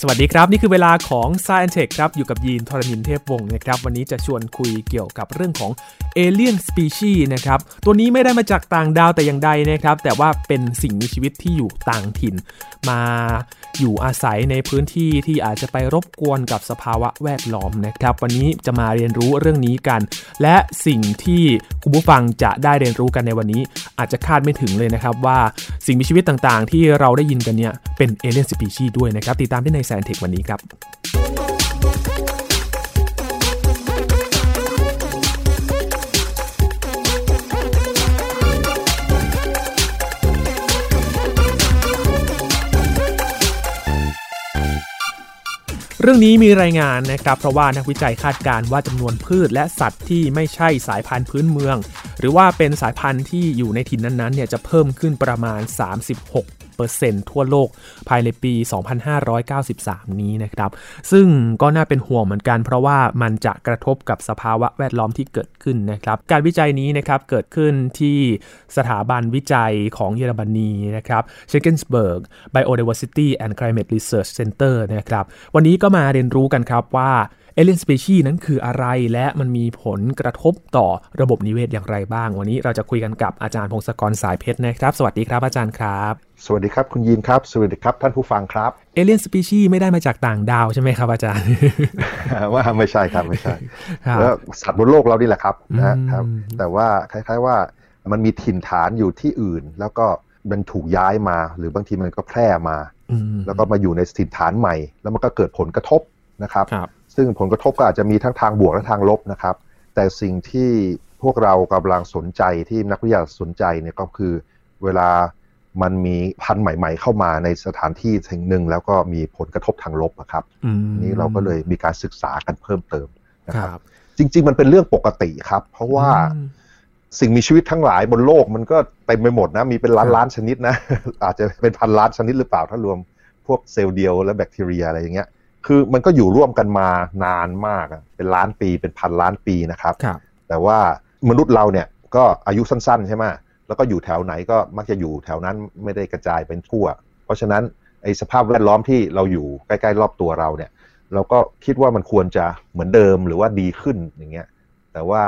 สวัสดีครับ นี่คือเวลาของ s c i e n Tech ครับ อยู่กับยีนทรณินเทพวงศ์นะครับ วันนี้จะชวนคุยเกี่ยวกับเรื่องของ Alien Species นะครับ ตัวนี้ไม่ได้มาจากต่างดาวแต่อย่างใดนะครับ แต่ว่าเป็นสิ่งมีชีวิตที่อยู่ต่างถิ่น มาอยู่อาศัยในพื้นที่ที่อาจจะไปรบกวนกับสภาวะแวดล้อมนะครับ วันนี้จะมาเรียนรู้เรื่องนี้กัน และสิ่งที่คุณผู้ฟังจะได้เรียนรู้กันในวันนี้ อาจจะคาดไม่ถึงเลยนะครับว่าสิ่งมีชีวิตต่างๆ ที่เราได้ยินกันเนี่ยเป็น Alien Species ด้วยนะครับติดตามได้ในแซนเทควันนี้ครับเรื่องนี้มีรายงานนะครับเพราะว่านักวิจัยคาดการณ์ว่าจำนวนพืชและสัตว์ที่ไม่ใช่สายพันธุ์พื้นเมือง หรือว่าเป็นสายพันธุ์ที่อยู่ในถิ่นนั้นๆเนี่ยจะเพิ่มขึ้นประมาณ 36 ทั่วโลกภายในปี 2593 นี้นะครับ ซึ่งก็น่าเป็นห่วงเหมือนกัน เพราะว่ามันจะกระทบกับสภาวะแวดล้อมที่เกิดขึ้นนะครับ การวิจัยนี้นะครับเกิดขึ้นที่สถาบันวิจัยของเยอรมนีนะครับ s c h e g e n s b e r g Biodiversity and Climate Research Center นะครับ วันนี้ก็มาเรียนรู้กันครับว่า Alien Species นั้นคืออะไรและมันมีผลกระทบต่อระบบนิเวศอย่างไรบ้าง วันนี้เราจะคุยกันกับอาจารย์พงศกรสายเพชรนะครับ สวัสดีครับอาจารย์ครับ สวัสดีครับคุณยีนครับ สวัสดีครับท่านผู้ฟังครับ Alien Species ไม่ได้มาจากต่างดาวใช่ไหมครับอาจารย์ ว่าไม่ใช่ครับไม่ใช่ครับแล้วสัตว์บนโลกเรานี่แหละครับอืมนะครับ แต่ว่าคล้าย ๆว่ามันมีถิ่นฐานอยู่ที่อื่น แล้วก็มันถูกย้ายมา หรือบางทีมันก็แพร่มาอืมแล้วก็มาอยู่ในถิ่นฐานใหม่ แล้วมันก็เกิดผลกระทบนะครับครับ ซึ่งผลกระทบก็อาจจะมีทั้งทางบวกและทางลบนะครับ แต่สิ่งที่พวกเรากำลังสนใจที่นักวิทยาศาสตร์สนใจเนี่ยก็คือเวลามันมีพันธุ์ใหม่ ๆ เข้ามาในสถานที่แห่งหนึ่ง แล้วก็มีผลกระทบทางลบอะครับอืมนี่เราก็เลยมีการศึกษากันเพิ่มเติมนะคครัรับบจริง ๆ มันเป็นเรื่องปกติครับ เพราะว่าอืมสิ่งมีชีวิตทั้งหลายบนโลกมันก็เต็มไปหมดนะ มีเป็นล้านครับล้านชนิดนะ อาจจะเป็นพันล้านชนิดหรือเปล่าถ้ารวมพวกเซลล์เดียวและแบคทีเรียอะไรอย่างเงี้ย คือมันก็อยู่ร่วมกันมานานมากอะเป็นล้านปีเป็นพันล้านปีนะครับครับแต่ว่ามนุษย์เราเนี่ยก็อายุสั้นๆใช่ไหมแล้วก็อยู่แถวไหนก็มักจะอยู่แถวนั้นไม่ได้กระจายเป็นทั่ว เพราะฉะนั้นไอ้สภาพแวดล้อมที่เราอยู่ใกล้ๆรอบตัวเราเนี่ย เราก็คิดว่ามันควรจะเหมือนเดิมหรือว่าดีขึ้นอย่างเงี้ย แต่ว่า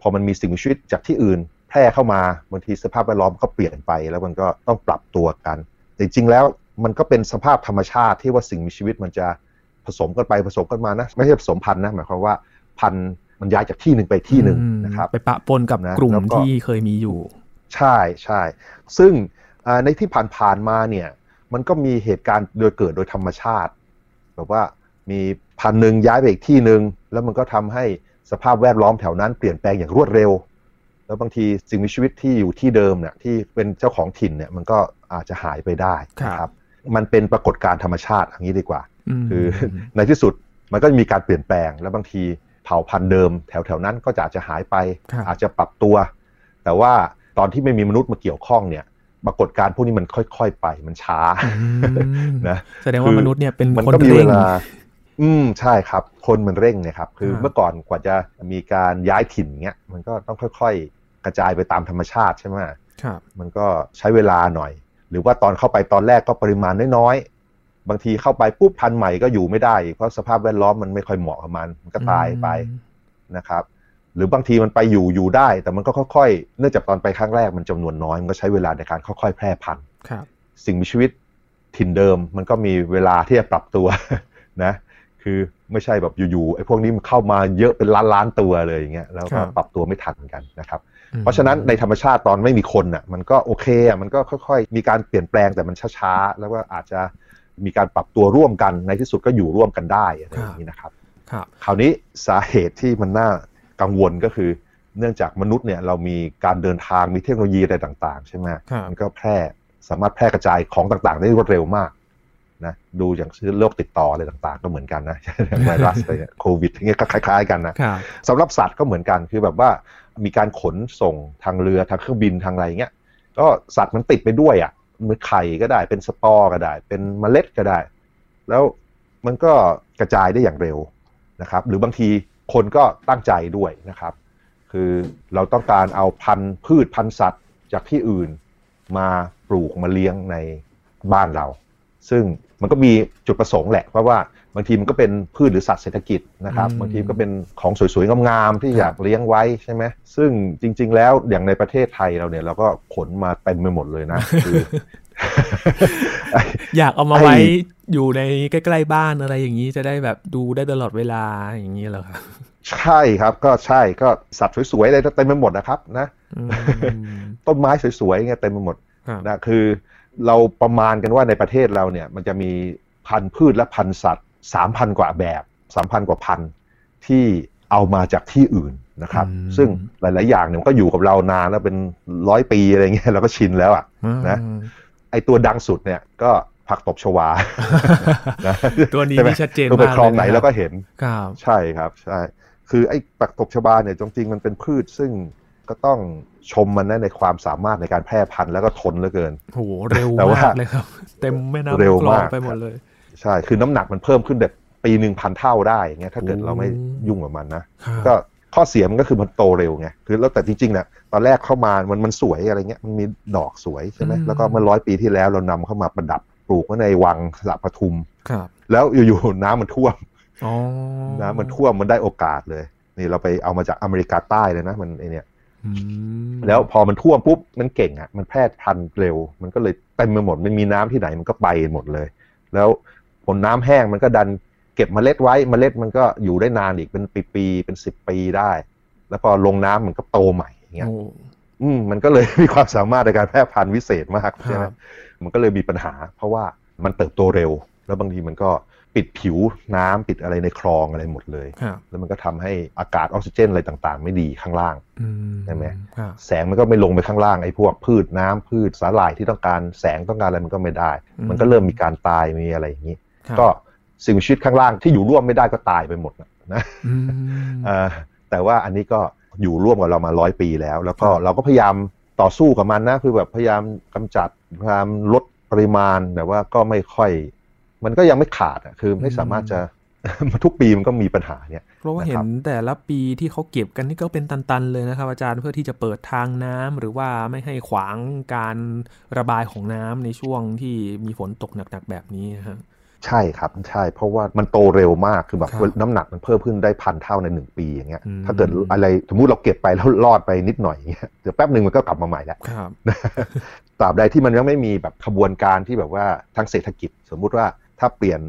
พอมันมีสิ่งมีชีวิตจากที่อื่น แพร่เข้ามาบางทีสภาพแวดล้อมก็เปลี่ยนไป แล้วมันก็ต้องปรับตัวกัน แต่จริงๆแล้วมันก็เป็นสภาพธรรมชาติที่ว่าสิ่งมีชีวิตมันจะผ สมกันไปผสมกันมานะไม่ใช่ผสมพันธุ์นะหมายความว่าพันธุ์มันย้ายจากที่หนึ่งไปที่หนึ่งอืมนะครับไปปะปนกับนะกลุ่มแล้วก็ที่เคยมีอยู่ ใช่ใช่ซึ่งอ่าในที่ผ่านๆมาเนี่ยมันก็มีเหตุการณ์โดยเกิดโดยธรรมชาติแบบว่ามีพันธุ์หนึ่งย้ายไปอีกที่หนึ่งแล้วมันก็ทำให้สภาพแวดล้อมแถวนั้นเปลี่ยนแปลงอย่างรวดเร็ว แล้วบางทีสิ่งมีชีวิตที่อยู่ที่เดิมเนี่ยที่เป็นเจ้าของถิ่นเนี่ยมันก็อาจจะหายไปได้ครับนะครับ มันเป็นปรากฏการณ์ธรรมชาติอย่างนี้ดีกว่าม คือในที่สุดมันก็มีการเปลี่ยนแปลง แล้วบางทีเผ่าพันธุ์เดิม แถวแถวๆนั้นก็จะอาจจะหายไปครับอาจจะปรับตัว แต่ว่าตอนที่ไม่มีมนุษย์มาเกี่ยวข้องเนี่ยปรากฏการณ์พวกนี้มันค่อยๆไปมันช้าอืมนะแสดงว่าคือมนุษย์เนี่ยเป็นมันคนก็มีเร่เวงลาอืมใช่ครับ คนมันเร่งเนะครับ คือครับเมื่อก่อนกว่าจะมีการย้ายถิ่นเงี้ยมันก็ต้องค่อย ๆ กระจายไปตามธรรมชาติใช่ไหมครับมันก็ใช้เวลาหน่อย หรือว่าตอนเข้าไปตอนแรกก็ปริมาณน้อยๆ บางทีเข้าไปปุ๊บพันธุ์ใหม่ก็อยู่ไม่ได้ เพราะสภาพแวดล้อมมันไม่ค่อยเหมาะกับมันมันก็ตายไปอืมนะครับ หรือบางทีมันไปอยู่อยู่ได้ แต่มันก็ค่อยๆ เนื่องจากตอนไปครั้งแรกมันจำนวนน้อย มันก็ใช้เวลาในการค่อยๆ แพร่พันธุ์ครับสิ่งมีชีวิตถิ่นเดิมมันก็มีเวลาที่จะปรับตัวนะคือไม่ใช่แบบอยู่ๆไอ้พวกนี้มันเข้ามาเยอะเป็นล้านล้านๆตัวเลยอย่างเงี้ยแล้วครัก็บปรับตัวไม่ทันกันนะครับอืมเพราะฉะนั้นในธรรมชาติตอนไม่มีคนอะมันก็โอเคอะมันก็ค่อย ๆ มีการเปลี่ยนแปลงแต่มันช้าๆแล้วก็อาจจะ มีการปรับตัวร่วมกันในที่สุดก็อยู่ร่วมกันได้อะไรอย่างนี้นะครับครับคราวนี้สาเหตุที่มันน่ากังวลก็คือ เนื่องจากมนุษย์เนี่ยเรามีการเดินทางมีเทคโนโลยีอะไรต่างๆ ใช่ไหมครับมันก็แพร่สามารถแพร่กระจายของต่างๆ ได้รวดเร็วมากนะดูอย่างเชื้อโรคติดต่ออะไรต่างๆ ก็เหมือนกันนะไวรัสอะไรเนี่ยโควิดอย่างเงี้ยก็คล้าย ๆ กันนะครับสำหรับสัตว์ก็เหมือนกันคือแบบว่ามีการขนส่งทางเรือทางเครื่องบินทางอะไรเงี้ยก็สัตว์มันติดไปด้วยอะ มันไข่ก็ได้ เป็นสปอร์ก็ได้ เป็นเมล็ดก็ได้ แล้วมันก็กระจายได้อย่างเร็วนะครับ หรือบางทีคนก็ตั้งใจด้วยนะครับ คือเราต้องการเอาพันธุ์พืชพันธุ์สัตว์จากที่อื่นมาปลูกมาเลี้ยงในบ้านเรา ซึ่ง มันก็มีจุดประสงค์แหละเพราะว่าบางทีมันก็เป็นพืชหรือสัตว์เศรษฐกิจนะครับอืมบางทีก็เป็นของสวยๆงามๆที่ครับอยากเลี้ยงไว้ใช่ไหมซึ่งจริง ๆ แล้วอย่างในประเทศไทยเราเนี่ยเราก็ขนมาเต็มไปหมดเลยนะคืออยากเอามาไอ้ไว้อยู่ในใกล้ๆบ้านอะไรอย่างนี้จะได้แบบดูได้ตลอดเวลาอย่างนี้เหรอครับใช่ครับก็ใช่ก็สัตว์สวยๆอะไรเต็มไปหมดนะครับนะอืมต้นไม้สวยๆเงี้ยเต็มไปหมดครับนะคือ เราประมาณกันว่าในประเทศเราเนี่ยมันจะมีพันธุ์พืชและพันธุ์สัตว์สามพันกว่าแบบสามพันกว่าพันธุ์ที่เอามาจากที่อื่นนะครับ ซึ่งหลาย ๆ อย่างเนี่ยมันก็อยู่กับเรานานแล้วเป็นร้อยปีอะไรเงี้ยเราก็ชินแล้วอะนะไอตัวดังสุดเนี่ยก็ผักตบชวานะตัวนี้ใช่ไหมนี่ชัดเจนคือไปมากคลองไหนเลยนะครับแล้วก็เห็นครับใช่ครับใช่คือไอ้ปักตบชบาเนี่ยจริงๆมันเป็นพืชซึ่ง ก็ต้องชมมันนะในความสามารถในการแพร่พันธุ์แล้วก็ทนเหลือเกินโหเร็วแต่ว่ามากเลยครับ เต็มแม่น้ำเร็วคลองมากไปหมดเลย ใช่คือน้ำหนักมันเพิ่มขึ้นแบบปีหนึ่งพันเท่าได้อย่างเงี้ยถ้าเกิดโอ้เราไม่ยุ่งกับมันนะครับก็ข้อเสียมันก็คือมันโตเร็วไงคือแล้วแต่จริงๆเนี่ยตอนแรกเข้ามามันมันสวยอะไรเงี้ยมันมีดอกสวยใช่ไหมอืมแล้วก็เมื่อร้อยปีที่แล้วเรานำเข้ามาประดับปลูกไว้ในวังสระปทุมครับ แล้วอยู่ๆน้ำมันท่วมอ๋อน้ำมันท่วมมันได้โอกาสเลย นี่เราไปเอามาจากอเมริกาใต้เลยนะมันไอเนี่ยอืม แล้วพอมันท่วมปุ๊บมันเก่งอะ มันแพร่พันธุ์เร็ว มันก็เลยเต็มไปหมดมันมีน้ำที่ไหนมันก็ไปหมดเลย แล้วผลน้ำแห้งมันก็ดันเก็บเมล็ดไว้เมล็ดมันก็อยู่ได้นานอีกเป็นปีๆเป็นสิบปีได้ แล้วพอลงน้ำมันก็โตใหม่อย่างเงี้ยโอ้อืมมันก็เลยมีความสามารถในการแพร่พันธุ์วิเศษมากคใช่ไหมรับมันก็เลยมีปัญหา เพราะว่ามันเติบโตเร็ว แล้วบางทีมันก็ ปิดผิวน้ำปิดอะไรในคลองอะไรหมดเลยครับแล้วมันก็ทำให้อากาศออกซิเจนอะไรต่างๆ ไม่ดีข้างล่างอืมใช่ไหมครับแสงมันก็ไม่ลงไปข้างล่างไอ้พวกพืชน้ำพืชสาหร่ายที่ต้องการแสงต้องการอะไรมันก็ไม่ได้ มันก็เริ่มมีการตายมีอะไรอย่างนี้ครับก็สิ่งมีชีวิตข้างล่างที่อยู่ร่วมไม่ได้ก็ตายไปหมดนะนะอืมเอ่อแต่ว่าอันนี้ก็อยู่ร่วมกับเรามาร้อยปีแล้ว แล้วก็ครับเราก็พยายามต่อสู้กับมันนะคือแบบพยายามกำจัดพยายามลดปริมาณแต่ว่าก็ไม่ค่อย มันก็ยังไม่ขาดอะคือไม่สามารถจะทุกปีมันก็มีปัญหาเนี่ยเพราะว่านะครับเห็นแต่ละปีที่เขาเก็บกันนี่ก็เป็นตันๆเลยนะครับ อาจารย์เพื่อที่จะเปิดทางน้ำหรือว่าไม่ให้ขวางการระบายของน้ำในช่วงที่มีฝนตกหนักๆแบบนี้นะฮะใช่ครับใช่ เพราะว่ามันโตเร็วมากคือแบบครับน้ำหนักมันเพิ่มขึ้นได้พันเท่าในหนึ่งปีอย่างเงี้ยอืมถ้าเกิดอะไรสมมุติเราเก็บไปแล้วรอดไปนิดหน่อยอย่างเงี้ยเดี๋ยวแป๊บหนึ่งมันก็กลับมาใหม่แล้วครับตราบใดที่มันยังไม่มีแบบขบวนการที่แบบว่าทางเศรษฐกิจ สมมุติว่า ถ้าเปลี่ยน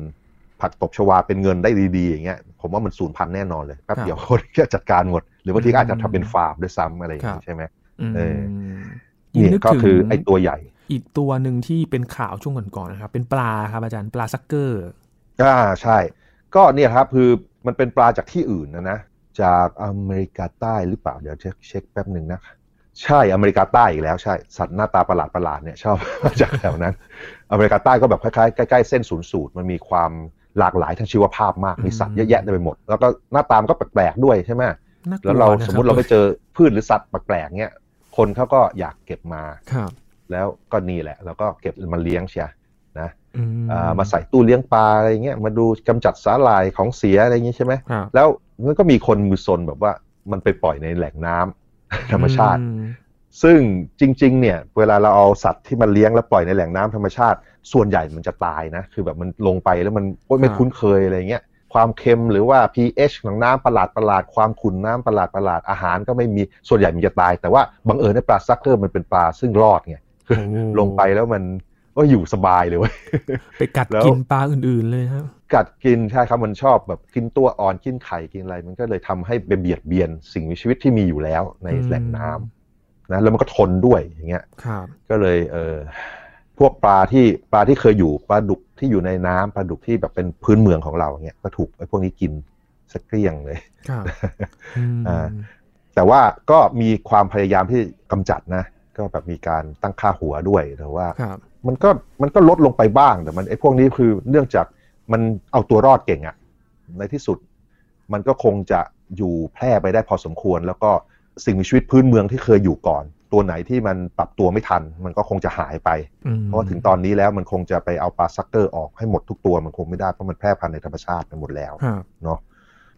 ผักตบชวาเป็นเงินได้ดีๆอย่างเงี้ยผมว่ามันสูญพันธุ์แน่นอนเลยแป๊บเดียวคนก็จัดการหมด หรือบางทีก็อาจจะทำเป็นฟาร์มด้วยซ้ำอะไรอย่างครังี้บใช่ไหมอืมเออยิ่งนี่นึกก็ถึงคือไอ้ตัวใหญ่ อีกตัวหนึ่งที่เป็นข่าวช่วงก่อนๆนะครับ เป็นปลาครับอาจารย์ปลาซักเกอร์อ่าใช่ ก็เนี่ยครับคือมันเป็นปลาจากที่อื่นนะนะจากอเมริกาใต้หรือเปล่าเดี๋ยวเช็คเช็คแป๊บหนึ่งนะ ใช่อเมริกาใต้อีกแล้วใช่สัตว์หน้าตาประหลาดประหลาดๆเนี่ยชอบมาจากแถวนั้น อเมริกาใต้ก็แบบคล้ายๆใกล้ๆเส้นศูนย์สูตรมันมีความหลากหลายทางชีวภาพมากอืมมีสัตว์เยอะแยะเต็มไปหมด แล้วก็หน้าตามันก็แปลกๆด้วยใช่ไหมน่ากลัแล้วเรานะคบสมมติเราไปเจอพืชหรือสัตว์แปลกๆเนี่ยคนเขาก็อยากเก็บมาครับแล้วก็นี่แหละเราก็เก็บมาเลี้ยงเชียนะอือ่ามาใส่ตู้เลี้ยงปลาอะไรเงี้ยมาดูกำจัดสาหร่ายของเสียอะไรอย่างงี้ใช่ไหมครับแล้วมันก็มีคนมือซนแบบว่ามันไปปล่อยในแหล่งน้ำ ธรรมชาติอืมซึ่งจริง ๆ เนี่ย เวลาเราเอาสัตว์ที่มันเลี้ยงแล้วปล่อยในแหล่งน้ำธรรมชาติ ส่วนใหญ่มันจะตายนะ คือแบบมันลงไปแล้วมันโอ๊ยไม่คุ้นเคยอะไรเงี้ยความเค็มหรือว่า pH ของน้ำประหลาดประหลาดความขุ่นน้ำประหลาดประหลาดอาหารก็ไม่มีส่วนใหญ่มันจะตาย แต่ว่าบังเอิญในปลาซักเกอร์มันเป็นปลาซึ่งรอดไงคือโอ้ลงไปแล้วมัน ก็อยู่สบายเลยเว้ยไปกัดแล้วกินปลาอื่นๆเลยครับกัดกินใช่ครับมันชอบแบบกินตัวอ่อนกินไข่กินอะไร มันก็เลยทำให้ไปเบียดเบียนสิ่งมีชีวิตที่มีอยู่แล้วในอืมแหล่งน้ำนะแล้วมันก็ทนด้วยอย่างเงี้ยครับก็เลยเออพวกปลาที่ปลาที่เคยอยู่ปลาดุกที่อยู่ในน้ำปลาดุกที่แบบเป็นพื้นเมืองของเราเงี้ยก็ถูกไอ้พวกนี้กินสักเกลี้ยงเลยครับอืมอ่าแต่ว่าก็มีความพยายามที่กำจัดนะ ก็แบบมีการตั้งค่าหัวด้วยแต่ว่าครับมันก็มันก็ลดลงไปบ้างแต่มันไอ้พวกนี้คือเนื่องจากมันเอาตัวรอดเก่งอะในที่สุดมันก็คงจะอยู่แพร่ไปได้พอสมควร แล้วก็สิ่งมีชีวิตพื้นเมืองที่เคยอยู่ก่อน ตัวไหนที่มันปรับตัวไม่ทัน มันก็คงจะหายไปอืมเพราะถึงตอนนี้แล้วมันคงจะไปเอาปลาซักเกอร์ออกให้หมดทุกตัวมันคงไม่ได้เพราะมันแพร่พันธุ์ในธรรมชาติไปหมดแล้วครับเนาะ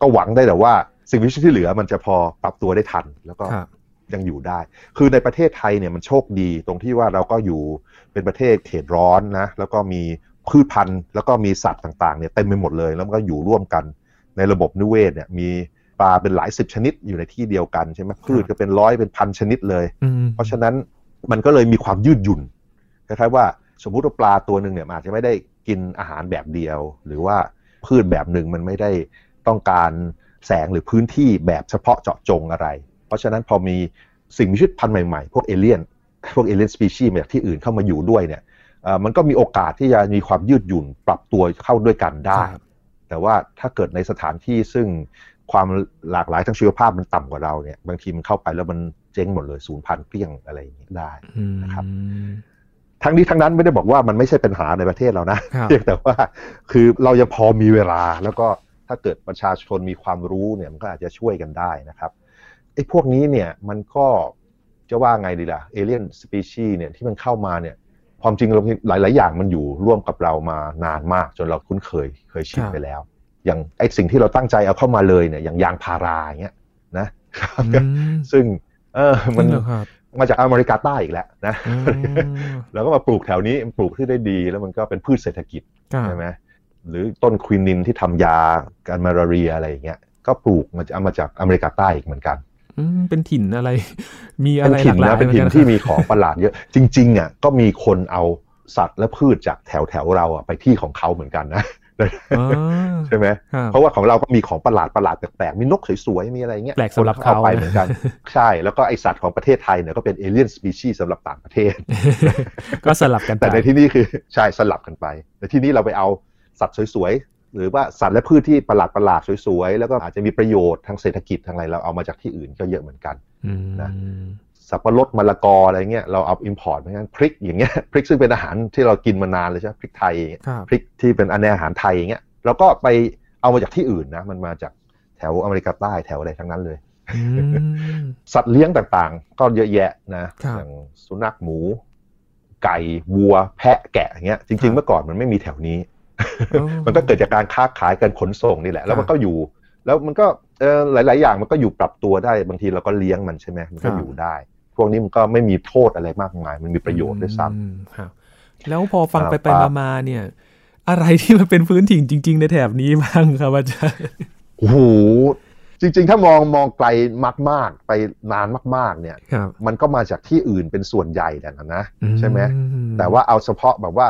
ก็หวังได้แต่ว่าสิ่งมีชีวิตที่เหลือมันจะพอปรับตัวได้ทันแล้วก็ครับ ยังอยู่ได้ คือในประเทศไทยเนี่ยมันโชคดีตรงที่ว่าเราก็อยู่เป็นประเทศเขตร้อนนะแล้วก็มีพืชพันธุ์ แล้วก็มีสัตว์ต่างๆเนี่ยเต็มไปหมดเลย แล้วมันก็อยู่ร่วมกันในระบบนิเวศเนี่ยมีปลาเป็นหลายสิบชนิดอยู่ในที่เดียวกันใช่ไหมพืชก็เป็นร้อยเป็นพันชนิดเลยอืมเพราะฉะนั้นมันก็เลยมีความยืดหยุ่นคล้ายๆว่าสมมุติว่าปลาตัวหนึ่งเนี่ยมันอาจจะไม่ได้กินอาหารแบบเดียว หรือว่าพืชแบบหนึ่งมันไม่ได้ต้องการแสงหรือพื้นที่แบบเฉพาะเจาะจงอะไรเพ ราะฉะนั้นพอมีสิ่งมีชีวิตพันธุ์ใหม่ๆ พวกเอเลี่ยน พวกเอเลี่ยนสปีชีส์มาจากที่อื่นเข้ามาอยู่ด้วยเนี่ยเอ่อมันก็มีโอกาสที่จะมีความยืดหยุ่นปรับตัวเข้าด้วยกันได้ครับแต่ว่าถ้าเกิดในสถานที่ซึ่งความหลากหลายทางชีวภาพมันต่ำกว่าเราเนี่ย บางทีมันเข้าไปแล้วมันเจ๊งหมดเลยศูนย์พันธุ์เกลี้ยงอะไรอย่างนี้ได้อืมนะครับทั้งนี้ทั้งนั้นไม่ได้บอกว่ามันไม่ใช่ปัญหาในประเทศเรานะครับเพียงแต่ว่าคือเรายังพอมีเวลา แล้วก็ถ้าเกิดประชาชนมีความรู้เนี่ยมันก็อาจจะช่วยกันได้นะครับ ไอ้พวกนี้เนี่ยมันก็จะว่าไงดีล่ะเอเลียนสปีชีเนี่ยที่มันเข้ามาเนี่ยความจริงเราหลาย ๆ อย่างมันอยู่ร่วมกับเรามานานมาก จนเราคุ้นเคยเคยชินครับไปแล้ว อย่างไอ้สิ่งที่เราตั้งใจเอาเข้ามาเลยเนี่ยอย่างยางพาราอย่างเงี้ยนะอืมซึ่งเออมันจริงเหรอครับมาจากอเมริกาใต้อีกแล้วนะอืมแล้วก็มาปลูกแถวนี้ปลูกที่ได้ดีแล้วมันก็เป็นพืชเศรษฐกิจครับใช่ไหมหรือต้นควินินที่ทำยาการมาลาเรียอะไรอย่างเงี้ยก็ปลูกมาจากเอามาจากอเมริกาใต้อีกเหมือนกันอืม เป็นถิ่นอะไร มีอะเป็นไรถิ่นหลานะกหลายเป็นถิ่นหมือกัที่มีของประหลาดเยอะ จริงๆอะก็มีคนเอาสัตว์และพืชจากแถวแถวๆเราอะไปที่ของเขาเหมือนกันนะอ๋อใช่ไหมครับเพราะว่าของเราก็มีของประหลาดประหลาดแปลกๆ มีนกสวยๆ มีอะไรเงี้ยแปลกสำหรับคนเอาไปเขาเหมือนกัน ใช่ แล้วก็ไอสัตว์ของประเทศไทยเนี่ยก็เป็นเอเลี่ยนสปีชีส์สำหรับต่างประเทศ ก็สลับกันไปแต่ในที่นี่คือใช่สลับกันไปในที่นี้เราไปเอาสัตว์สวยๆ หรือว่าสัตว์และพืชที่ประหลาดประหลาดๆสวยๆ แล้วก็อาจจะมีประโยชน์ทางเศรษฐกิจทางอะไรเราเอามาจากที่อื่นก็เยอะเหมือนกันอืมนะสับปะรดมะละกออะไรเงี้ยเราเอา import เหมือนกันพริกอย่างเงี้ยพริกซึ่งเป็นอาหารที่เรากินมานานเลยใช่ไหมพริกไทยอย่างเงี้ยครับพริกที่เป็นอันในอาหารไทยอย่างเงี้ยเราก็ไปเอามาจากที่อื่นนะมันมาจากแถวอเมริกาใต้แถวอะไรทั้งนั้นเลยอืมสัตว์เลี้ยงต่างๆ ก็เยอะแยะนะครับอย่างสุนัขหมู ไก่วัว แพะแกะอย่างเงี้ยจริงๆครับเมื่อก่อนมันไม่มีแถวนี้อ๋อ มันก็เกิดจากการค้าขายการขนส่งนี่แหละ แล้วมันครับก็อยู่ แล้วมันก็เออหลาย ๆ อย่างมันก็อยู่ปรับตัวได้บางทีเราก็เลี้ยงมันใช่ไหมมันก็ครับอยู่ได้ พวกนี้มันก็ไม่มีโทษอะไรมากมาย มันมีประโยชน์ด้วยซ้ำอืมครับแล้วพอฟังอ่าไปไปปลามามาเนี่ย อะไรที่มันเป็นพื้นถิ่นจริง ๆ ในแถบนี้บ้างครับอาจารย์โอ้โหจริง ๆ ถ้ามองมองไกลมาก ๆ ไปนานมาก ๆ เนี่ยครับมันก็มาจากที่อื่นเป็นส่วนใหญ่แหละนะอืใช่ไหมแต่ว่าเอาเฉพาะแบบว่า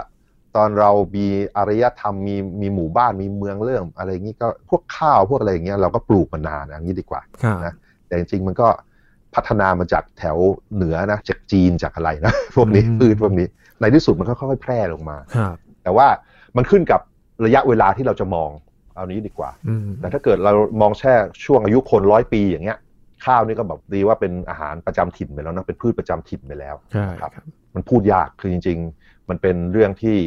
ตอนเรามีอารยธรรมมีมีหมู่บ้านมีเมืองเริ่มอะไรอย่างนี้ก็พวกข้าวพวกอะไรอย่างเงี้ยเราก็ปลูกมานานอย่างนี้ดีกว่าครับนะแต่จริงๆมันก็พัฒนามาจากแถวเหนือนะจากจีนจากอะไรนะพวกนี้พืชพวกนี้ในที่สุดมันก็ค่อยๆแพร่ลงมาครับแต่ว่ามันขึ้นกับระยะเวลาที่เราจะมองเอานี้ดีกว่าอืมแต่ถ้าเกิดเรามองแช่ช่วงอายุคนร้อยปีอย่างเงี้ย ข้าวนี่ก็แบบดีว่าเป็นอาหารประจำถิ่นไปแล้วนะเป็นพืชประจำถิ่นไปแล้วใช่ครับครับ มันพูดยากคือจริง ๆ มันเป็นเรื่องที่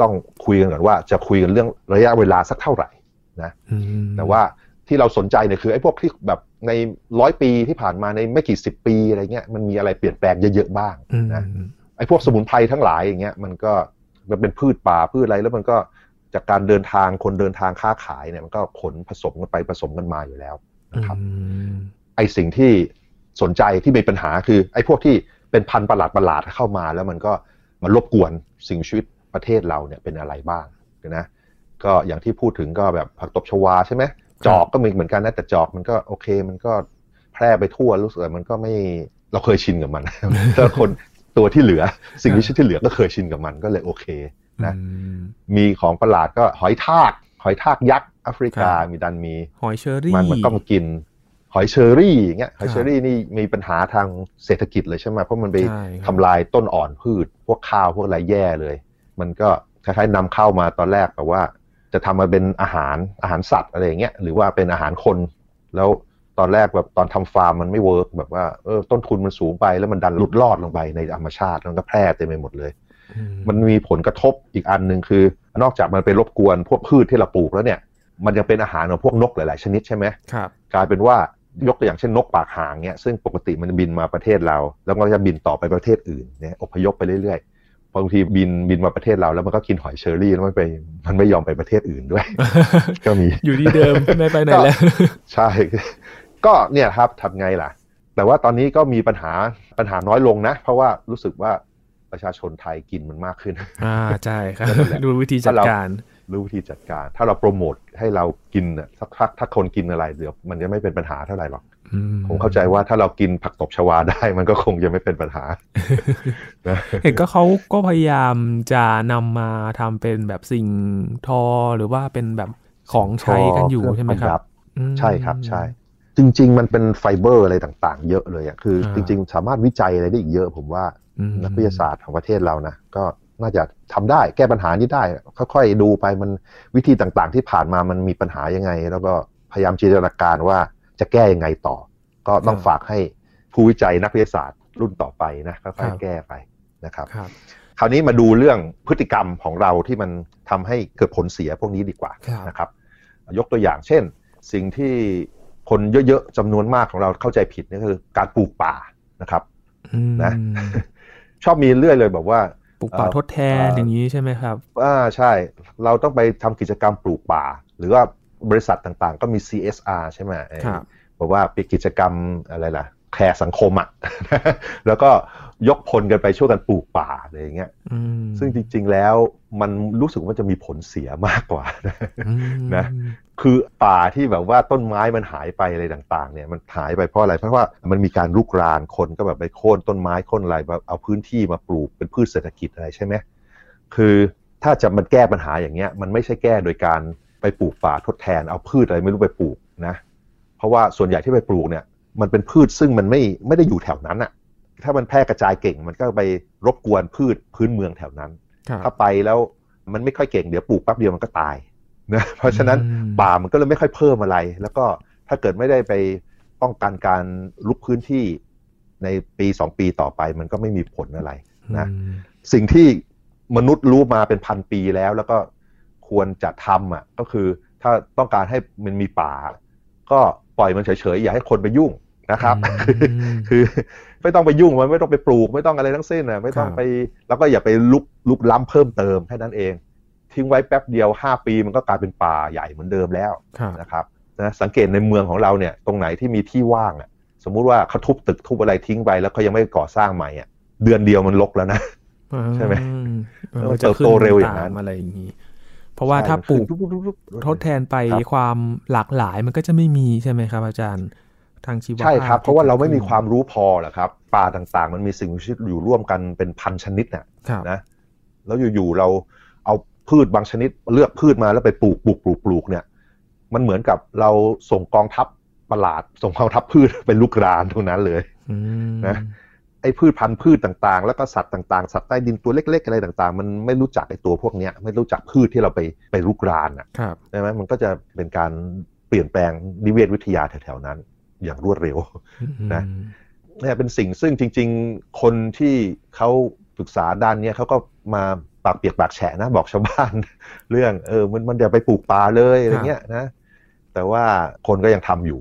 ต้องคุยกันก่อนว่าจะคุยกันเรื่องระยะเวลาสักเท่าไหร่อืมแต่ว่าที่เราสนใจเนี่ยคือไอ้พวกที่แบบในร้อยปีที่ผ่านมาในไม่กี่สิบปีอะไรเงี้ยมันมีอะไรเปลี่ยนแปลงเยอะๆบ้างอืมนะไอ้พวกสมุนไพรทั้งหลายอย่างเงี้ยมันก็มันเป็นพืชป่าพืชอะไรแล้วมันก็จากการเดินทางคนเดินทางค้าขายเนี่ยมันก็ขนผสมกันไปผสมกันมาอยู่แล้วนะครับอืมไอ้สิ่งที่สนใจที่มีปัญหาคือ ไอ้พวกที่เป็นพันธุ์ประหลาดประหลาดๆเข้ามา แล้วมันก็มารบกวนสิ่งมีชีวิต ประเทศเราเนี่ยเป็นอะไรบ้างนะก็อย่างที่พูดถึงก็แบบผักตบชวาใช่ไหมจอกก็มีเหมือนกันนะแต่จอกมันก็โอเค มันก็แพร่ไปทั่วรู้สึกว่ามันก็ไม่เราเคยชินกับมันแล้วคนตัวที่เหลือ สิ่งมีชีวิตที่เหลือก็เคยชินกับมันก็เลยโอเคนะอืมมีของประหลาดก็หอยทาก หอยทากยักษ์แอฟริกาครับมีดันมี หอยเชอรี่มันมันต้องกิน หอยเชอรี่อย่างเงี้ยหอยครับเชอรี่นี่มีปัญหาทางเศรษฐกิจเลยใช่ไหมเพราะมันไปใช่ครับทำลายต้นอ่อนพืช พวกข้าวพวกอะไรแย่เลย มันก็คล้ายๆนำเข้ามาตอนแรกแบบว่า จะทำมาเป็นอาหารอาหารสัตว์อะไรอย่างเงี้ยหรือว่าเป็นอาหารคน แล้วตอนแรกแบบตอนทำฟาร์มมันไม่ work แบบว่าเออต้นทุนมันสูงไปแล้วมันดันหลุดรอดลงไปในธรรมชาติแล้วมันก็แพร่เต็มไปหมดเลยอืมันมีผลกระทบอีกอันหนึ่งคือ นอกจากมันไปรบกวนพวกพืชที่เราปลูกแล้วเนี่ย มันยังเป็นอาหารของพวกนกหลาย ๆ ชนิดใช่ไหมครับกลายเป็นว่ายกตัวอย่างเช่นนกปากหางเนี่ยซึ่งปกติมันบินมาประเทศเรา แล้วก็จะบินต่อไปประเทศอื่นเนี่ยอพยพไปเรื่อยๆ บางทีบินบินมาประเทศเราแล้วมันก็กินหอยเชอรี่แล้วมันไปมันไม่ยอมไปประเทศอื่นด้วย ก็มีอยู่ที่เดิมไม่ไปไหนแล้วใช่ ก็เนี่ยครับทำไงล่ะ แต่ว่าตอนนี้ก็มีปัญหาปัญหาน้อยลงนะ เพราะว่ารู้สึกว่าประชาชนไทยกินมันมากขึ้น อ่าใช่ครับดูวิธีจัดการรู้วิธีจัดการ ถ้าเราโปรโมทให้เรากินน่ะสักพักถ้าคนกินอะไรเดี๋ยวมันจะไม่เป็นปัญหาเท่าไหร่หรอกอื ผมเข้าใจว่าถ้าเรากินผักตบชวาได้มันก็คงจะไม่เป็นปัญหานะเห็นก็เขาก็พยายามจะนำมาทำเป็นแบบสิ่งทอหรือว่าเป็นแบบของใช้กันอยู่ใช่ไหมครับอืใช่ครับใช่ จริง ๆ มันเป็นไฟเบอร์อะไรต่างๆ เยอะเลยอะคืออ่าจริง ๆ สามารถวิจัยอะไรได้อีกเยอะ ผมว่าอืมนักวิทยาศาสตร์ของประเทศเรานะก็น่าจะทำได้แก้ปัญหานี้ได้ ค่อยๆดูไปมันวิธีต่างๆ ที่ผ่านมามันมีปัญหายังไง แล้วก็พยายามจินตนาการว่า จะแก้ยังไงต่อ ก็ต้องฝากให้ผู้วิจัยนักวิทยาศาสตร์รุ่นต่อไปนะค่อยๆแก้ไปนะครับครับคราวนี้มาดูเรื่องพฤติกรรมของเราที่มันทำให้เกิดผลเสียพวกนี้ดีกว่าครับนะครับ ยกตัวอย่างเช่น สิ่งที่คนเยอะๆจำนวนมากของเราเข้าใจผิดนี่คือการปลูกป่านะครับอืมนะชอบมีเรื่อยเลยแบบว่าปลูกป่าเอ่อทดแทนเอ่อออย่างนี้ใช่ไหมครับอ่าใช่ เราต้องไปทำกิจกรรมปลูกป่า หรือว่า บริษัทต่างๆ ก็มี CSR ใช่ไหมไอ้ครับบอกว่าเป็นกิจกรรมอะไรล่ะ แคร์สังคมอะ แล้วก็ยกพลกันไปช่วยกันปลูกป่าอะไรอย่างเงี้ยอืมซึ่งจริง ๆแล้วมันรู้สึกว่าจะมีผลเสียมากกว่าอืมนะคือป่าที่แบบว่าต้นไม้มันหายไปอะไรต่าง ๆ เนี่ยมันหายไปเพราะอะไรเพราะว่ามันมีการลุกรานคนก็แบบไปโค่นต้นไม้โค่นอะไรแบบเอาพื้นที่มาปลูกเป็นพืชเศรษฐกิจอะไรใช่ไหมคือถ้าจะมันแก้ปัญหาอย่างเงี้ยมันไม่ใช่แก้โดยการ ไปปลูกป่าทดแทนเอาพืชอะไรไม่รู้ไปปลูกนะ เพราะว่าส่วนใหญ่ที่ไปปลูกเนี่ย มันเป็นพืชซึ่งมันไม่ไม่ได้อยู่แถวนั้นอะถ้ามันแพร่กระจายเก่ง มันก็ไปรบกวนพืชพื้นเมืองแถวนั้นครับถ้าไปแล้วมันไม่ค่อยเก่งเดี๋ยวปลูกแป๊บเดียวมันก็ตายนะเพราะฉะนั้นอืมป่ามันก็เลยไม่ค่อยเพิ่มอะไร แล้วก็ถ้าเกิดไม่ได้ไปป้องกันการลุกพื้นที่ในปีสองปีต่อไปมันก็ไม่มีผลอะไรนะอืมสิ่งที่มนุษย์รู้มาเป็นพันปีแล้ว แล้วก็ ควรจะทำอะก็คือถ้าต้องการให้มันมีป่า ก็ปล่อยมันเฉยๆอย่าให้คนไปยุ่งนะครับอืมคือไม่ต้องไปยุ่งมันไม่ต้องไปปลูก ไม่ต้องอะไรทั้งสิ้นนะไม่ต้องครับไป แล้วก็อย่าไปลุกลุกล้ำเพิ่มเติมแค่นั้นเอง ทิ้งไว้แป๊บเดียว 5 ปีมันก็กลายเป็นป่าใหญ่เหมือนเดิมแล้วครับนะครับนะสังเกตในเมืองของเราเนี่ยตรงไหนที่มีที่ว่างอะสมมุติว่าเขาทุบตึกทุบอะไรทิ้งไปแล้วเขายังไม่ก่อสร้างใหม่อะเดือนเดียวมันลกแล้วนะใช่ไหมอืมเออมันเติบโตเร็วอย่างนั้นตมอะไรอย่างนี้ เพราะว่าถ้าปลูกใช่มันขึ้นทดแทนไปครับความหลากหลายมันก็จะไม่มีใช่ไหมครับอาจารย์ทางชีวภาพใช่ครับ เพราะว่าเราไม่มีที่ความรู้พอหรอกครับป่าต่างๆ มันมีสิ่งมีชีวิตอยู่ร่วมกันเป็นพันชนิดเนี่ยครับนะแล้วอยู่ๆเราเอาพืชบางชนิดเลือกพืชมาแล้วไปปลูกปลูกปลูกปลูกเนี่ย มันเหมือนกับเราส่งกองทัพประหลาด ส่งกองทัพพืชไปลุกรานตรงนั้นเลยอืมนะ ไอ้พืชพันธุ์พืชต่างๆ แล้วก็สัตว์ต่างๆ สัตว์ใต้ดินตัวเล็ก ๆ อะไรต่างๆ มันไม่รู้จักไอ้ตัวพวกเนี้ยไม่รู้จักพืชที่เราไปไปลุกรานอะครับใช่ไหมมันก็จะเป็นการเปลี่ยนแปลงนิเวศวิทยาแถวๆนั้น อย่างรวดเร็วนะเนี่ยเป็นสิ่งซึ่งจริง ๆ คนที่เขาศึกษาด้านเนี้ยเขาก็มาปากเปียกปากแฉะนะบอกชาวบ้าน เรื่องเออมันมันอย่าไปปลูกป่าเลยอะไรเงี้ยนะ แต่ว่าคนก็ยังทำอยู่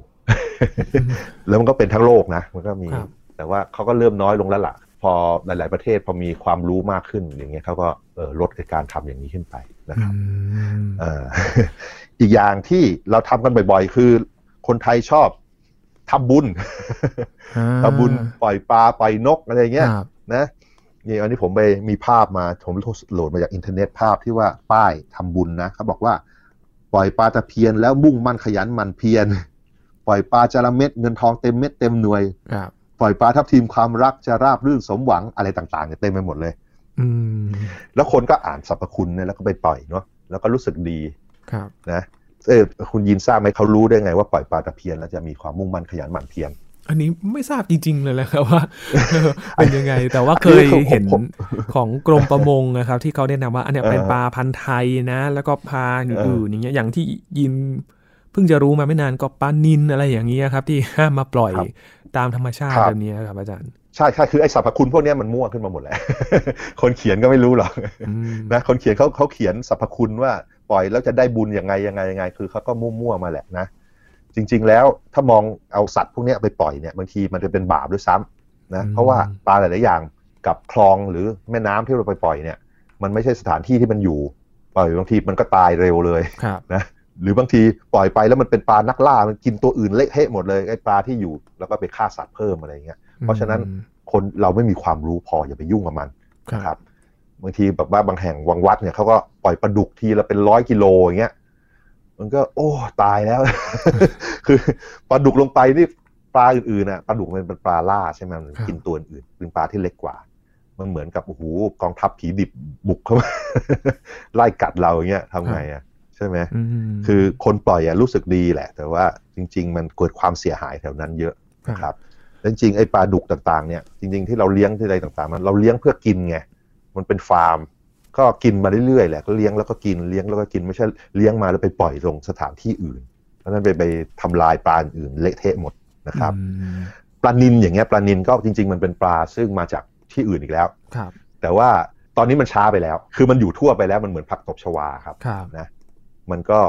แล้วมันก็เป็นทั้งโลกนะ มันก็มีครับ แต่ว่าเขาก็เริ่มน้อยลงแล้วล่ะ พอหลาย ๆประเทศพอมีความรู้มากขึ้นอย่างเงี้ยเขาก็เออลดการทำอย่างนี้ขึ้นไปนะครับอืมเอ่ออีกอย่างที่เราทำกันบ่อย ๆ คือคนไทยชอบทำบุญอ่าทำบุญปล่อยปลาปล่อยนกอะไรเงี้ยครับนะนี่อันนี้ผมไปมีภาพมาผมโหลดมาจากอินเทอร์เน็ตภาพที่ว่าป้ายทำบุญนะเขาบอกว่า ปล่อยปลาตะเพียนแล้วมุ่งมั่นขยันหมันเพียรปล่อยปลาจระเม็ดเงินทองเต็มเม็ดเต็มหน่วยครับ ปล่อยปลาทับทีมความรักจะราบรื่นสมหวังอะไรต่างๆเนี่ยเต็มไปหมดเลย อืมแล้วคนก็อ่านสรรพคุณเนี่ยแล้วก็ไปปล่อยเนาะแล้วก็รู้สึกดีครับนะเออคุณยินทราบไหมเขารู้ได้ไงว่าปล่อยปลาตะเพียนแล้วจะมีความมุ่งมั่นขยันหมั่นเพียรอันนี้ไม่ทราบจริง ๆ เลยแหละครับว่าเออเป็นยังไง แต่ว่าเคยเห็นผมของกรมประมงนะครับ ที่เขาแนะนำว่าอันเนี้ยเออเป็นปลาพันธุ์ไทยนะ แล้วก็ปลาอื่นเออๆออย่างเงี้ยอย่างที่ยิน เพิ่งจะรู้มาไม่นานก็ปลานินอะไรอย่างเงี้ยครับ ที่ห้ามมาปล่อยตามธรรมชาติครับแบบนี้ครับอาจารย์ใช่ใช่คือไอ้สรรพคุณพวกเนี้ยมันมั่วขึ้นมาหมดแหละคนเขียนก็ไม่รู้หรอกอืมนะคนเขียนเขาเขาเขียนสรรพคุณว่าปล่อยแล้วจะได้บุญยังไงยังไงยังไง คือเขาก็มั่วๆมาแหละนะ จริง ๆ แล้วถ้ามองเอาสัตว์พวกเนี้ยไปปล่อยเนี่ยบางทีมันจะเป็นบาปด้วยซ้ำนะเพราะว่าปลาหลายๆอย่างกับคลองหรือแม่น้ำที่เราไปปล่อยเนี่ย มันไม่ใช่สถานที่ที่มันอยู่ปล่อยบางทีมันก็ตายเร็วเลยครับนะ หรือบางทีปล่อยไปแล้วมันเป็นปลานักล่ามันกินตัวอื่นเละเทะหมดเลยไอ้ปลาที่อยู่แล้วก็ไปฆ่าสัตว์เพิ่มอะไรอย่างเงี้ยเพราะฉะนั้นคนเราไม่มีความรู้พออย่าไปยุ่งกับมันนะครับบางทีแบบว่าบางแห่งวังวัดเนี่ยเขาก็ปล่อยปลาดุกทีละเป็นร้อยกิโลอย่างเงี้ยมันก็ โอ้ตายแล้ว คือปลาดุกลงไปนี่ปลาอื่นๆน่ะปลาดุกมันเป็นปลาล่าใช่ไหมมันกินตัวอื่นเป็นปลาที่เล็กกว่า มันเหมือนกับโอ้โหกองทัพผีดิบบุกเข้ามาไล่กัดเราอย่างเงี้ยทำไงอะใช่ไหมอืมคือคนปล่อยอะรู้สึกดีแหละ แต่ว่าจริง ๆ มันเกิดความเสียหายแถวนั้นเยอะครับนะครับแล้วจริงๆไอ้ปลาดุกต่างๆเนี่ยจริง ๆที่เราเลี้ยงที่ใดต่างๆ มันเราเลี้ยงเพื่อกินไงมันเป็นฟาร์ม ก็กินมาเรื่อยๆแหละก็เลี้ยงแล้วก็กินเลี้ยงแล้วก็กินไม่ใช่เลี้ยงมาแล้วไปปล่อยลงสถานที่อื่นเพราะฉะนั้นไปไปทำลายปลาอื่นเละเทะหมดนะครับอืมปลานินอย่างเงี้ยปลานินก็จริง ๆ มันเป็นปลาซึ่งมาจากที่อื่นอีกแล้วครับ แต่ว่าตอนนี้มันช้าไปแล้ว คือมันอยู่ทั่วไปแล้วมันเหมือนผักตบชวาครับครับนะ มันก็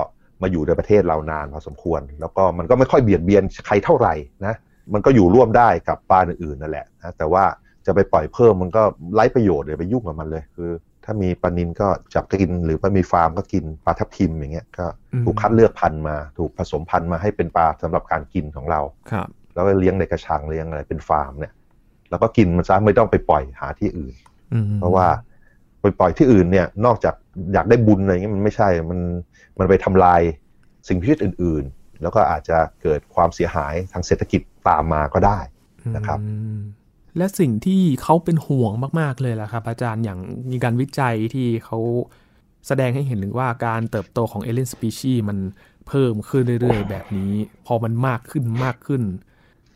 มาอยู่ในประเทศเรานานพอสมควร แล้วก็มันก็ไม่ค่อยเบียดเบียนใครเท่าไหร่นะมันก็อยู่ร่วมได้กับปลาอื่นๆนั่นแหละนะแต่ว่าจะไปปล่อยเพิ่มมันก็ไร้ประโยชน์เลยไปยุ่งกับมันเลยคือ ถ้ามีปลานินก็จับกิน หรือว่ามีฟาร์มก็กินปลาทับทิมอย่างเงี้ยก็ถูกคัดเลือกพันธุ์มา ถูกผสมพันธุ์มาให้เป็นปลาสำหรับการกินของเราครับแล้วก็เลี้ยงในกระชังเลี้ยงอะไรเป็นฟาร์มเนี่ยแล้วก็กินมันซะไม่ต้องไปปล่อยหาที่อื่นอืมเพราะว่าไปปล่อยที่อื่นเนี่ยนอกจากอยากได้บุญอะไรเงี้ยมันไม่ใช่มัน มันไปทำลายสิ่งมีชีวิตอื่น ๆ แล้วก็อาจจะเกิดความเสียหายทางเศรษฐกิจตามมาก็ได้นะครับอืมและสิ่งที่เขาเป็นห่วงมากๆเลยล่ะครับ อาจารย์อย่างมีการวิจัยที่เขาแสดงให้เห็นถึงว่าการเติบโตของเอเลียนสปีชีมันเพิ่มขึ้นเรื่อย ๆ แบบนี้ พอมันมากขึ้นมากขึ้น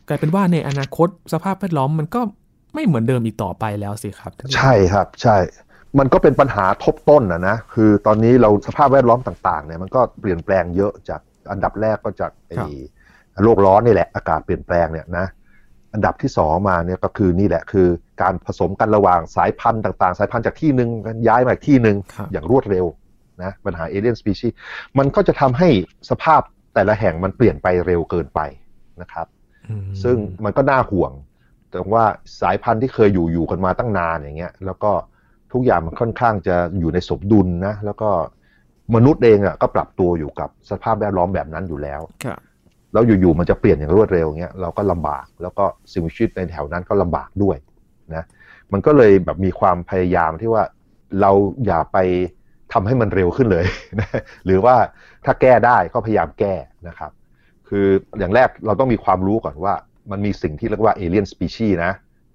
กลายเป็นว่าในอนาคตสภาพแวดล้อมมันก็ไม่เหมือนเดิมอีกต่อไปแล้วสิครับ ใช่ครับ ใช่ มันก็เป็นปัญหาทบต้นนะนะ คือตอนนี้เราสภาพแวดล้อมต่างๆเนี่ยมันก็เปลี่ยนแปลงเยอะจากอันดับแรกก็จากไอ้โลกร้อนนี่แหละอากาศเปลี่ยนแปลงเนี่ยนะอันดับที่สองมาเนี่ยก็คือนี่แหละคือการผสมกันระหว่างสายพันธุ์ต่างๆ สายพันธุ์จากที่หนึ่งย้ายมาอีกที่หนึ่งครับอย่างรวดเร็วนะปัญหาเอเลียนสปีชีมันก็จะทำให้สภาพแต่ละแห่งมันเปลี่ยนไปเร็วเกินไปนะครับอืมซึ่งมันก็น่าห่วง แต่ว่าสายพันธุ์ที่เคยอยู่อยู่กันมาตั้งนานอย่างเงี้ย แล้วก็ ทุกอย่างมันค่อนข้างจะอยู่ในสมดุลนะ แล้วก็มนุษย์เองอะก็ปรับตัวอยู่กับสภาพแวดล้อมแบบนั้นอยู่แล้วครับแล้วอยู่ๆมันจะเปลี่ยนอย่างรวดเร็วเงี้ยเราก็ลำบากแล้วก็สิ่งมีชีวิตในแถวนั้นก็ลำบากด้วยนะมันก็เลยแบบมีความพยายามที่ว่าเราอย่าไปทำให้มันเร็วขึ้นเลยนะหรือว่าถ้าแก้ได้ก็พยายามแก้นะครับ คืออย่างแรกเราต้องมีความรู้ก่อนว่า มันมีสิ่งที่เรียกว่าเอเลียนสปีชีนะ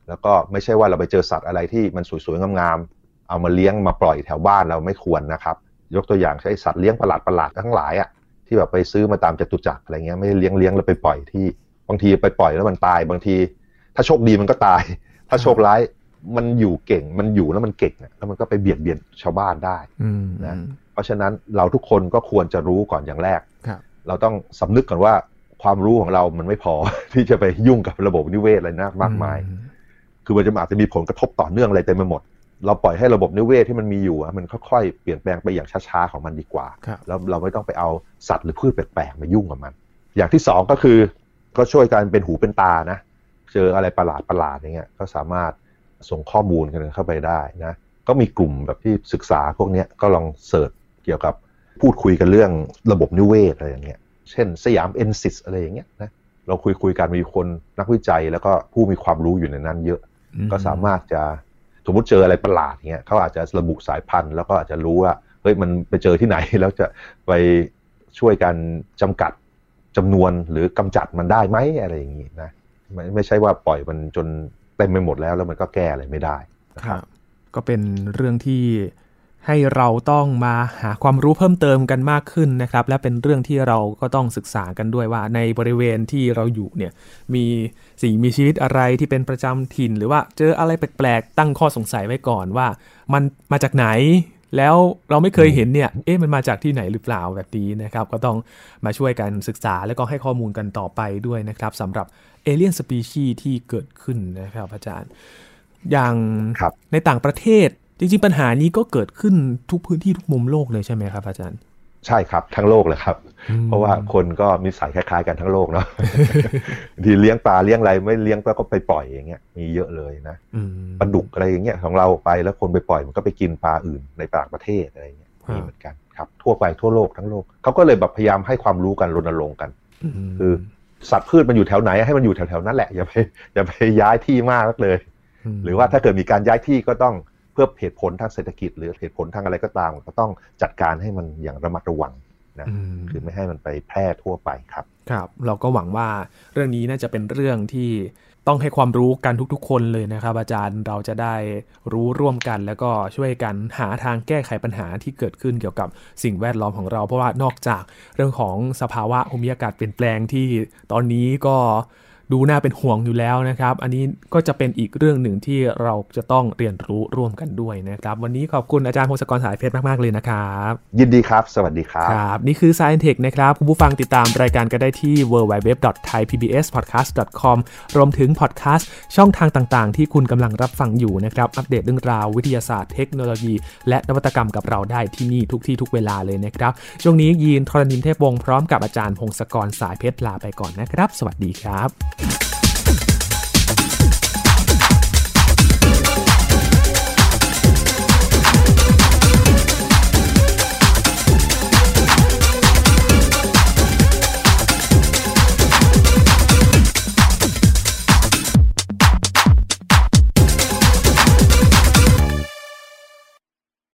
แล้วก็ไม่ใช่ว่าเราไปเจอสัตว์อะไรที่มันสวยๆงามๆ เอามาเลี้ยงมาปล่อยแถวบ้านเราไม่ควรนะครับ ยกตัวอย่างใช้สัตว์เลี้ยงประหลาดๆทั้งหลายอะที่แบบไปซื้อมาตามจตุจักรอะไรเงี้ยไม่ได้เลี้ยงเลี้ยงแล้วไปปล่อยที่ บางทีไปปล่อยแล้วมันตายบางที ถ้าโชคดีมันก็ตาย ถ้าโชคร้ายมันอยู่เก่งมันอยู่แล้วมันเก่งอะแล้วมันก็ไปเบียดเบียนชาวบ้านได้อืมนะเพราะฉะนั้นเราทุกคนก็ควรจะรู้ก่อนอย่างแรกครับเราต้องสำนึกก่อนว่าความรู้ของเรามันไม่พอที่จะไปยุ่งกับระบบนิเวศอะไรนะมากมายอืคือมันจะอาจจะมีผลกระทบต่อเนื่องอะไรเต็มไปหมด เราปล่อยให้ระบบนิเวศที่มันมีอยู่อะมันค่อยๆเปลี่ยนแปลงไปอย่างช้าๆของมันดีกว่าครับแล้วเราไม่ต้องไปเอาสัตว์หรือพืชแปลกๆมายุ่งกับมัน อย่างที่สองก็คือก็ช่วยกันเป็นหูเป็นตานะ เจออะไรประหลาดประหลาดๆอย่างเงี้ยก็สามารถส่งข้อมูลกันเข้าไปได้นะก็มีกลุ่มแบบที่ศึกษาพวกเนี้ยก็ลองเสิร์ชเกี่ยวกับพูดคุยกันเรื่องระบบนิเวศอะไรอย่างเงี้ยเช่นสยามเอ็นซิสอะไรอย่างเงี้ยนะเราคุยคุยๆกันมีคนนักวิจัยแล้วก็ผู้มีความรู้อยู่ในนั้นเยอะ ก็สามารถจะ สมมติเจออะไรประหลาดเงี้ยเขาอาจจะระบุสายพันธุ์แล้วก็อาจจะรู้ว่าเฮ้ยมันไปเจอที่ไหนแล้วจะไปช่วยกันจำกัดจำนวนหรือกำจัดมันได้ไหมอะไรอย่างงี้นะไม่ไม่ใช่ว่าปล่อยมันจนเต็มไปหมดแล้วแล้วมันก็แก้อะไรไม่ได้นะครับ ก็เป็นเรื่องที่ ให้เราต้องมาหาความรู้เพิ่มเติมกันมากขึ้นนะครับ และเป็นเรื่องที่เราก็ต้องศึกษากันด้วยว่า ในบริเวณที่เราอยู่เนี่ยมีสิ่งมีชีวิตอะไรที่เป็นประจำถิ่น หรือว่าเจออะไรแปลกๆตั้งข้อสงสัยไว้ก่อนว่า มันมาจากไหนแล้วเราไม่เคยเห็นเนี่ย เอ๊ะ มันมาจากที่ไหนหรือเปล่าแบบนี้นะครับ ก็ต้องมาช่วยกันศึกษาแล้วก็ให้ข้อมูลกันต่อไปด้วยนะครับสำหรับเอเลียนสปีชีที่เกิดขึ้นนะครับอาจารย์ อย่างครับในต่างประเทศ จริงๆปัญหานี้ก็เกิดขึ้นทุกพื้นที่ทุกมุมโลกเลยใช่ไหมครับอาจารย์ ใช่ครับทั้งโลกเลยครับอืมเพราะว่าคนก็มีสายคล้าย ๆ กันทั้งโลกเนาะบางทีเลี้ยงปลาเลี้ยงอะไรไม่เลี้ยงปลาก็ไปปล่อยอย่างเงี้ยมีเยอะเลยนะอืมปลาดุกอะไรอย่างเงี้ยของเราไปแล้วคนไปปล่อยมันก็ไปกินปลาอื่นในต่างประเทศอะไรเงี้ยครับมีเหมือนกันครับทั่วไปทั่วโลกทั้งโลกเขาก็เลยแบบพยายามให้ความรู้กันรณรงค์กันมคือสัตว์พืชมันอยู่แถวไหนให้มันอยู่แถวๆนั้นแหละอย่าไปอย่าไปย้ายที่มากนักเลย หรือว่าถ้าเกิดมีการย้ายที่ก็ต้อง เพื่อเหตุผลทางเศรษฐกิจ หรือเหตุผลทางอะไรก็ตาม ก็ต้องจัดการให้มันอย่างระมัดระวังนะคือไม่ให้มันไปแพร่ทั่วไปครับ ครับ เราก็หวังว่าเรื่องนี้น่าจะเป็นเรื่องที่ต้องให้ความรู้กันทุกๆ คนเลยนะครับ อาจารย์เราจะได้รู้ร่วมกัน แล้วก็ช่วยกันหาทางแก้ไขปัญหาที่เกิดขึ้นเกี่ยวกับสิ่งแวดล้อมของเรา เพราะว่านอกจากเรื่องของสภาวะภูมิอากาศเปลี่ยนแปลงที่ตอนนี้ก็ ดูน่าเป็นห่วงอยู่แล้วนะครับ อันนี้ก็จะเป็นอีกเรื่องหนึ่งที่เราจะต้องเรียนรู้ร่วมกันด้วยนะครับ วันนี้ขอบคุณอาจารย์พงศกรสายเพชรมาก ๆ เลยนะครับ ยินดีครับ สวัสดีครับครับ นี่คือ Science Tech นะครับ คุณผู้ฟังติดตามรายการก็ได้ที่ www.thaipbspodcast.com รวมถึงพอดแคสต์ช่องทางต่าง ๆ ที่คุณกำลังรับฟังอยู่นะครับ อัปเดตเรื่องราววิทยาศาสตร์เทคโนโลยี และนวัตกรรมกับเราได้ที่นี่ทุกที่ทุกเวลาเลยนะครับช่วงนี้ยีนทรณินเทพวงศ์พร้อมกับอาจารย์พงศกรสายเพชรลาไปก่อนนะครับ สวัสดีครับ Thank you.